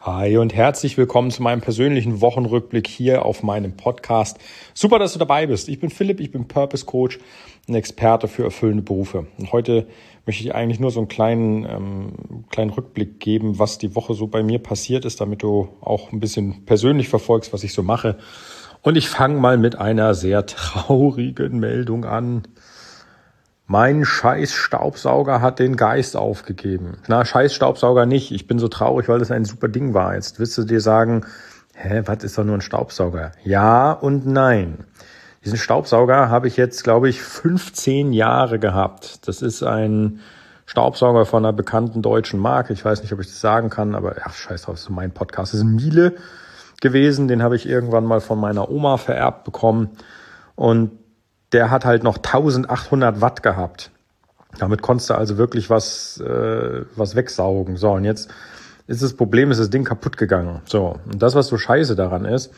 Hi und herzlich willkommen zu meinem persönlichen Wochenrückblick hier auf meinem Podcast. Super, dass du dabei bist. Ich bin Philipp, ich bin Purpose Coach, ein Experte für erfüllende Berufe. Und heute möchte ich eigentlich nur so einen kleinen, ähm, kleinen Rückblick geben, was die Woche so bei mir passiert ist, damit du auch ein bisschen persönlich verfolgst, was ich so mache. Und ich fange mal mit einer sehr traurigen Meldung an. Mein scheiß Staubsauger hat den Geist aufgegeben. Na, scheiß Staubsauger nicht. Ich bin so traurig, weil das ein super Ding war. Jetzt willst du dir sagen, hä, was ist doch nur ein Staubsauger? Ja und nein. Diesen Staubsauger habe ich jetzt, glaube ich, 15 Jahre gehabt. Das ist ein Staubsauger von einer bekannten deutschen Marke. Ich weiß nicht, ob ich das sagen kann, aber ach, scheiß drauf, das ist mein Podcast. Das ist ein Miele gewesen. Den habe ich irgendwann mal von meiner Oma vererbt bekommen. Und der hat halt noch 1800 Watt gehabt. Damit konntest du also wirklich was, äh, was wegsaugen. So, und jetzt ist das Problem, ist das Ding kaputt gegangen. So, und das, was so scheiße daran ist,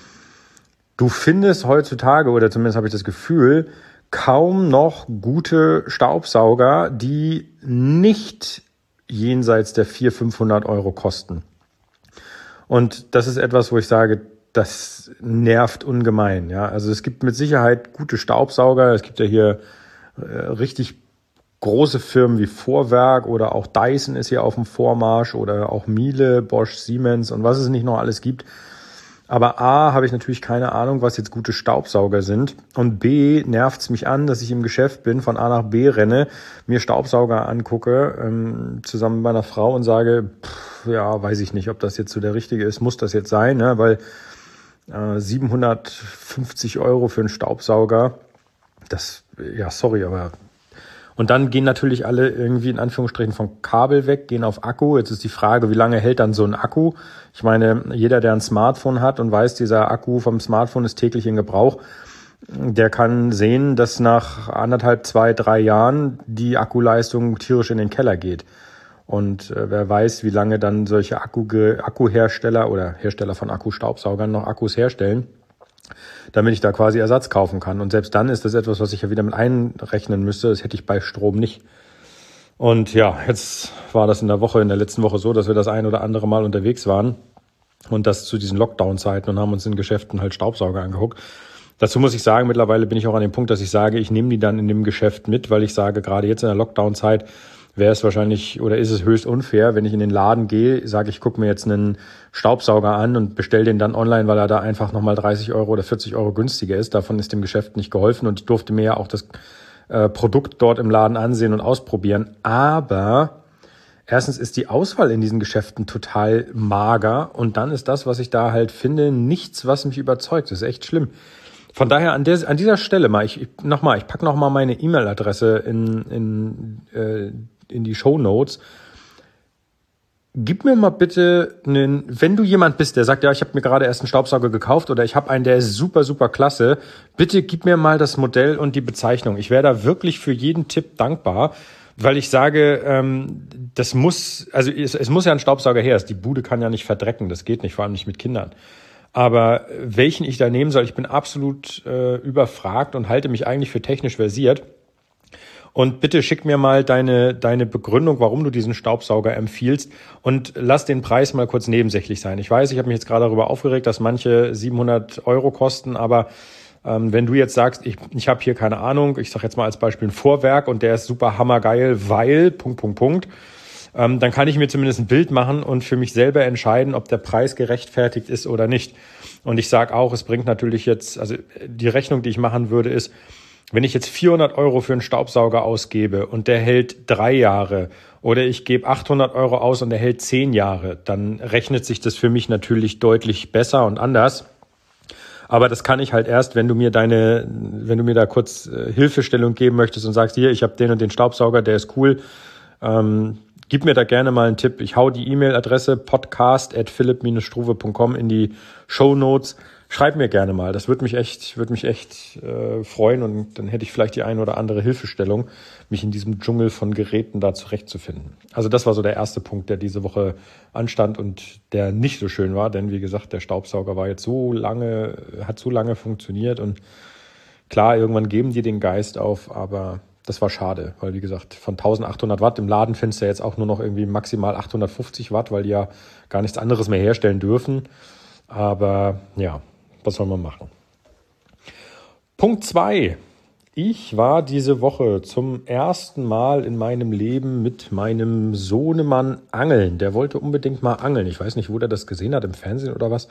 du findest heutzutage, oder zumindest habe ich das Gefühl, kaum noch gute Staubsauger, die nicht jenseits der 400, 500 Euro kosten. Und das ist etwas, wo ich sage, das nervt ungemein. Ja, also es gibt mit Sicherheit gute Staubsauger. Es gibt ja hier äh, richtig große Firmen wie Vorwerk oder auch Dyson ist hier auf dem Vormarsch oder auch Miele, Bosch, Siemens und was es nicht noch alles gibt. Aber A, habe ich natürlich keine Ahnung, was jetzt gute Staubsauger sind. Und B, nervt es mich an, dass ich im Geschäft bin, von A nach B renne, mir Staubsauger angucke, ähm, zusammen mit meiner Frau und sage, pff, ja, weiß ich nicht, ob das jetzt so der richtige ist, muss das jetzt sein, ne? weil 750 äh, Euro für einen Staubsauger. Das, ja, sorry, aber. Und dann gehen natürlich alle irgendwie in Anführungsstrichen vom Kabel weg, gehen auf Akku. Jetzt ist die Frage, wie lange hält dann so ein Akku? Ich meine, jeder, der ein Smartphone hat und weiß, dieser Akku vom Smartphone ist täglich in Gebrauch, der kann sehen, dass nach anderthalb, zwei, drei Jahren die Akkuleistung tierisch in den Keller geht. Und äh, wer weiß, wie lange dann solche Akku Akkuhersteller oder Hersteller von Akkustaubsaugern noch Akkus herstellen, damit ich da quasi Ersatz kaufen kann. Und selbst dann ist das etwas, was ich ja wieder mit einrechnen müsste. Das hätte ich bei Strom nicht. Und ja, jetzt war das in der Woche, in der letzten Woche so, dass wir das ein oder andere Mal unterwegs waren. Und das zu diesen Lockdown-Zeiten und haben uns in Geschäften halt Staubsauger angeguckt. Dazu muss ich sagen, mittlerweile bin ich auch an dem Punkt, dass ich sage, ich nehme die dann in dem Geschäft mit, weil ich sage, gerade jetzt in der Lockdown-Zeit wäre es wahrscheinlich oder ist es höchst unfair, wenn ich in den Laden gehe, sage ich, gucke mir jetzt einen Staubsauger an und bestelle den dann online, weil er da einfach nochmal 30 Euro oder 40 Euro günstiger ist. Davon ist dem Geschäft nicht geholfen und ich durfte mir ja auch das äh, Produkt dort im Laden ansehen und ausprobieren. Aber erstens ist die Auswahl in diesen Geschäften total mager und dann ist das, was ich da halt finde, nichts, was mich überzeugt. Das ist echt schlimm. Von daher an, der, an dieser Stelle mal, ich, ich nochmal, ich packe nochmal meine E-Mail-Adresse in, in äh, in die Show Notes. Gib mir mal bitte einen, wenn du jemand bist, der sagt, ja, ich habe mir gerade erst einen Staubsauger gekauft oder ich habe einen, der ist super, super klasse, bitte gib mir mal das Modell und die Bezeichnung. Ich wäre da wirklich für jeden Tipp dankbar, weil ich sage, ähm, das muss, also es, es muss ja ein Staubsauger her. Die Bude kann ja nicht verdrecken, das geht nicht, vor allem nicht mit Kindern. Aber welchen ich da nehmen soll, ich bin absolut äh, überfragt und halte mich eigentlich für technisch versiert. Und bitte schick mir mal deine, deine Begründung, warum du diesen Staubsauger empfiehlst und lass den Preis mal kurz nebensächlich sein. Ich weiß, ich habe mich jetzt gerade darüber aufgeregt, dass manche 700 Euro kosten, aber ähm, wenn du jetzt sagst, ich, ich habe hier keine Ahnung, ich sage jetzt mal als Beispiel ein Vorwerk und der ist super hammergeil, weil, Punkt, Punkt, Punkt, ähm, dann kann ich mir zumindest ein Bild machen und für mich selber entscheiden, ob der Preis gerechtfertigt ist oder nicht. Und ich sage auch, es bringt natürlich jetzt, also die Rechnung, die ich machen würde, ist, wenn ich jetzt 400 Euro für einen Staubsauger ausgebe und der hält drei Jahre oder ich gebe 800 Euro aus und der hält zehn Jahre, dann rechnet sich das für mich natürlich deutlich besser und anders. Aber das kann ich halt erst, wenn du mir deine, wenn du mir da kurz äh, Hilfestellung geben möchtest und sagst, hier, ich habe den und den Staubsauger, der ist cool. Ähm, gib mir da gerne mal einen Tipp. Ich hau die E-Mail-Adresse podcast at philipp-struve.com in die Show Notes schreib mir gerne mal. Das würde mich echt, würde mich echt äh, freuen und dann hätte ich vielleicht die eine oder andere Hilfestellung, mich in diesem Dschungel von Geräten da zurechtzufinden. Also das war so der erste Punkt, der diese Woche anstand und der nicht so schön war, denn wie gesagt, der Staubsauger war jetzt so lange, hat so lange funktioniert und klar, irgendwann geben die den Geist auf, aber das war schade, weil wie gesagt, von 1800 Watt im Laden findest du jetzt auch nur noch irgendwie maximal 850 Watt, weil die ja gar nichts anderes mehr herstellen dürfen. Aber ja, was soll man machen? Punkt zwei. Ich war diese Woche zum ersten Mal in meinem Leben mit meinem Sohnemann angeln. Der wollte unbedingt mal angeln. Ich weiß nicht, wo der das gesehen hat, im Fernsehen oder was.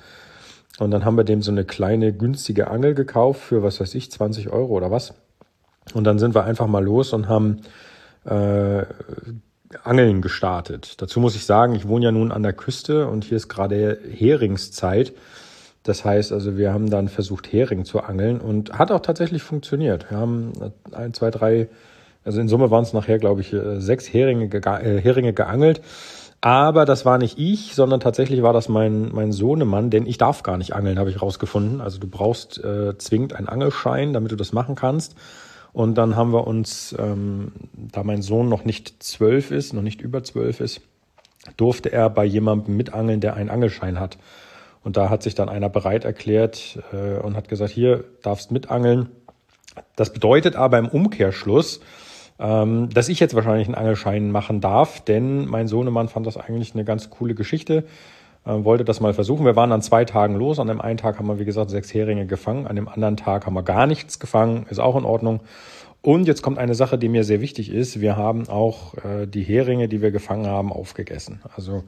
Und dann haben wir dem so eine kleine günstige Angel gekauft für, was weiß ich, 20 Euro oder was. Und dann sind wir einfach mal los und haben äh, Angeln gestartet. Dazu muss ich sagen, ich wohne ja nun an der Küste und hier ist gerade Heringszeit. Das heißt also, wir haben dann versucht, Hering zu angeln und hat auch tatsächlich funktioniert. Wir haben ein, zwei, drei, also in Summe waren es nachher, glaube ich, äh, sechs Heringe, äh, Heringe geangelt. Aber das war nicht ich, sondern tatsächlich war das mein, mein Sohnemann, denn ich darf gar nicht angeln, habe ich rausgefunden. Also du brauchst äh, zwingend einen Angelschein, damit du das machen kannst. Und dann haben wir uns, ähm, da mein Sohn noch nicht zwölf ist, noch nicht über zwölf ist, durfte er bei jemandem mitangeln, der einen Angelschein hat. Und da hat sich dann einer bereit erklärt äh, und hat gesagt, hier darfst mitangeln. Das bedeutet aber im Umkehrschluss, ähm, dass ich jetzt wahrscheinlich einen Angelschein machen darf, denn mein Sohnemann fand das eigentlich eine ganz coole Geschichte, äh, wollte das mal versuchen. Wir waren an zwei Tagen los. An dem einen Tag haben wir, wie gesagt, sechs Heringe gefangen. An dem anderen Tag haben wir gar nichts gefangen. Ist auch in Ordnung. Und jetzt kommt eine Sache, die mir sehr wichtig ist. Wir haben auch äh, die Heringe, die wir gefangen haben, aufgegessen. Also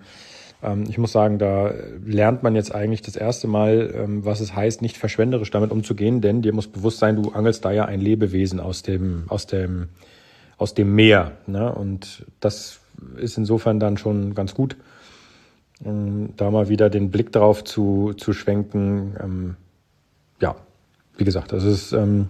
ich muss sagen, da lernt man jetzt eigentlich das erste Mal, ähm, was es heißt, nicht verschwenderisch damit umzugehen, denn dir muss bewusst sein, du angelst da ja ein Lebewesen aus dem, aus dem, aus dem Meer. Ne? Und das ist insofern dann schon ganz gut, da mal wieder den Blick drauf zu, zu schwenken. Ähm, ja, wie gesagt, das ist ähm,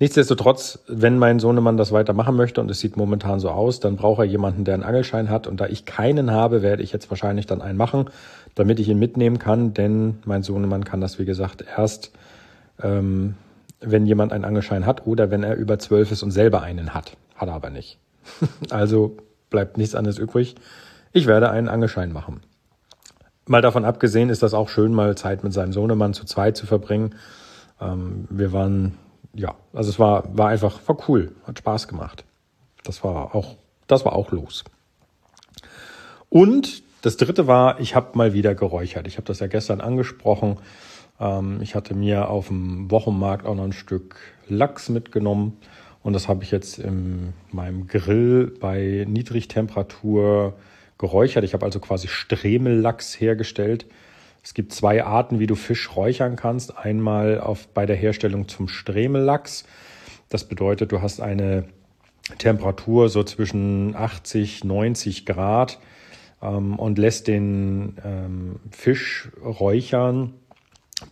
Nichtsdestotrotz, wenn mein Sohnemann das weitermachen möchte und es sieht momentan so aus, dann braucht er jemanden, der einen Angelschein hat. Und da ich keinen habe, werde ich jetzt wahrscheinlich dann einen machen, damit ich ihn mitnehmen kann. Denn mein Sohnemann kann das, wie gesagt, erst, ähm, wenn jemand einen Angelschein hat oder wenn er über zwölf ist und selber einen hat. Hat er aber nicht. also bleibt nichts anderes übrig. Ich werde einen Angelschein machen. Mal davon abgesehen ist das auch schön, mal Zeit mit seinem Sohnemann zu zweit zu verbringen. Ähm, wir waren ja, also es war, war einfach, war cool, hat Spaß gemacht. Das war auch, das war auch los. Und das dritte war, ich habe mal wieder geräuchert. Ich habe das ja gestern angesprochen. Ähm, ich hatte mir auf dem Wochenmarkt auch noch ein Stück Lachs mitgenommen. Und das habe ich jetzt in meinem Grill bei Niedrigtemperatur geräuchert. Ich habe also quasi Stremellachs hergestellt. Es gibt zwei Arten, wie du Fisch räuchern kannst. Einmal auf, bei der Herstellung zum Stremellachs. Das bedeutet, du hast eine Temperatur so zwischen 80, 90 Grad ähm, und lässt den ähm, Fisch räuchern,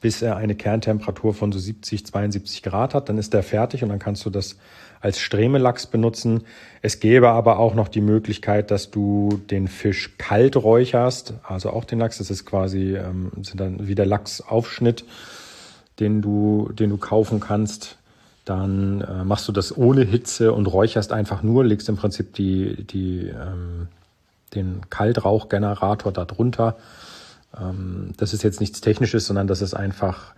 bis er eine Kerntemperatur von so 70, 72 Grad hat. Dann ist er fertig und dann kannst du das als Stremelachs benutzen. Es gäbe aber auch noch die Möglichkeit, dass du den Fisch kalt räucherst, also auch den Lachs. Das ist quasi ähm, sind dann wieder Lachsaufschnitt, den du den du kaufen kannst. Dann äh, machst du das ohne Hitze und räucherst einfach nur, legst im Prinzip die die ähm, den Kaltrauchgenerator darunter. Ähm, das ist jetzt nichts Technisches, sondern das ist einfach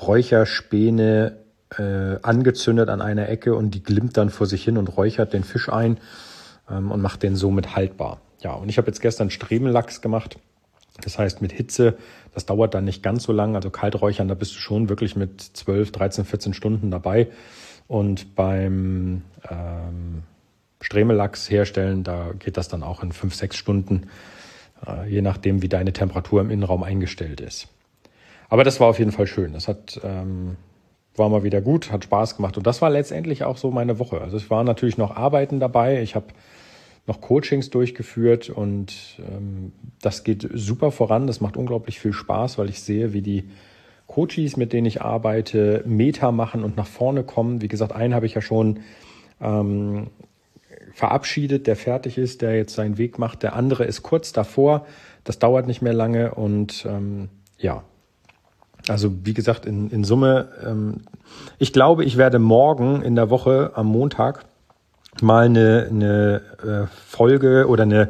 Räucherspäne äh, angezündet an einer Ecke und die glimmt dann vor sich hin und räuchert den Fisch ein ähm, und macht den somit haltbar. Ja, und ich habe jetzt gestern Stremellachs gemacht. Das heißt, mit Hitze, das dauert dann nicht ganz so lang. Also Kalträuchern, da bist du schon wirklich mit 12, 13, 14 Stunden dabei. Und beim ähm, Stremellachs herstellen, da geht das dann auch in 5, 6 Stunden, je nachdem, wie deine Temperatur im Innenraum eingestellt ist. Aber das war auf jeden Fall schön. Das hat ähm, war mal wieder gut, hat Spaß gemacht. Und das war letztendlich auch so meine Woche. Also es waren natürlich noch Arbeiten dabei. Ich habe noch Coachings durchgeführt und ähm, das geht super voran. Das macht unglaublich viel Spaß, weil ich sehe, wie die Coaches, mit denen ich arbeite, Meta machen und nach vorne kommen. Wie gesagt, einen habe ich ja schon ähm, verabschiedet, der fertig ist, der jetzt seinen Weg macht. Der andere ist kurz davor. Das dauert nicht mehr lange und ähm, ja, also wie gesagt, in, in Summe, ähm, ich glaube, ich werde morgen in der Woche am Montag mal eine, eine äh, Folge oder eine,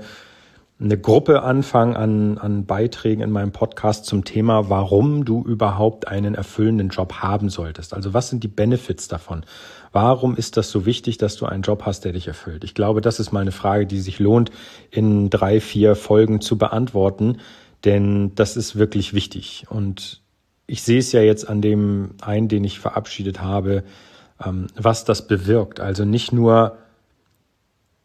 eine Gruppe anfangen an, an Beiträgen in meinem Podcast zum Thema, warum du überhaupt einen erfüllenden Job haben solltest. Also was sind die Benefits davon? Warum ist das so wichtig, dass du einen Job hast, der dich erfüllt? Ich glaube, das ist mal eine Frage, die sich lohnt, in drei, vier Folgen zu beantworten, denn das ist wirklich wichtig. Und ich sehe es ja jetzt an dem einen, den ich verabschiedet habe, ähm, was das bewirkt. Also nicht nur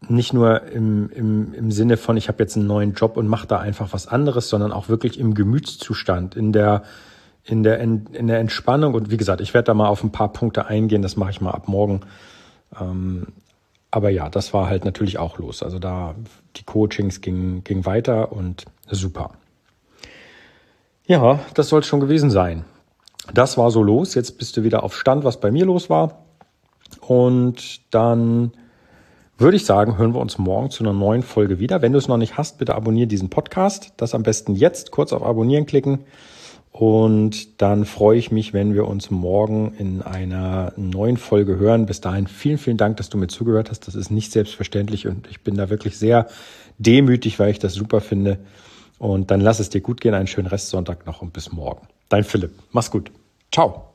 nicht nur im, im, im Sinne von, ich habe jetzt einen neuen Job und mache da einfach was anderes, sondern auch wirklich im Gemütszustand, in der in der, in der Entspannung und wie gesagt, ich werde da mal auf ein paar Punkte eingehen, das mache ich mal ab morgen. Ähm, aber ja, das war halt natürlich auch los. Also da die Coachings gingen ging weiter und super. Ja, das soll schon gewesen sein. Das war so los. Jetzt bist du wieder auf Stand, was bei mir los war. Und dann würde ich sagen, hören wir uns morgen zu einer neuen Folge wieder. Wenn du es noch nicht hast, bitte abonniere diesen Podcast. Das am besten jetzt kurz auf Abonnieren klicken. Und dann freue ich mich, wenn wir uns morgen in einer neuen Folge hören. Bis dahin vielen, vielen Dank, dass du mir zugehört hast. Das ist nicht selbstverständlich und ich bin da wirklich sehr demütig, weil ich das super finde. Und dann lass es dir gut gehen. Einen schönen Restsonntag noch und bis morgen. Dein Philipp. Mach's gut. Ciao.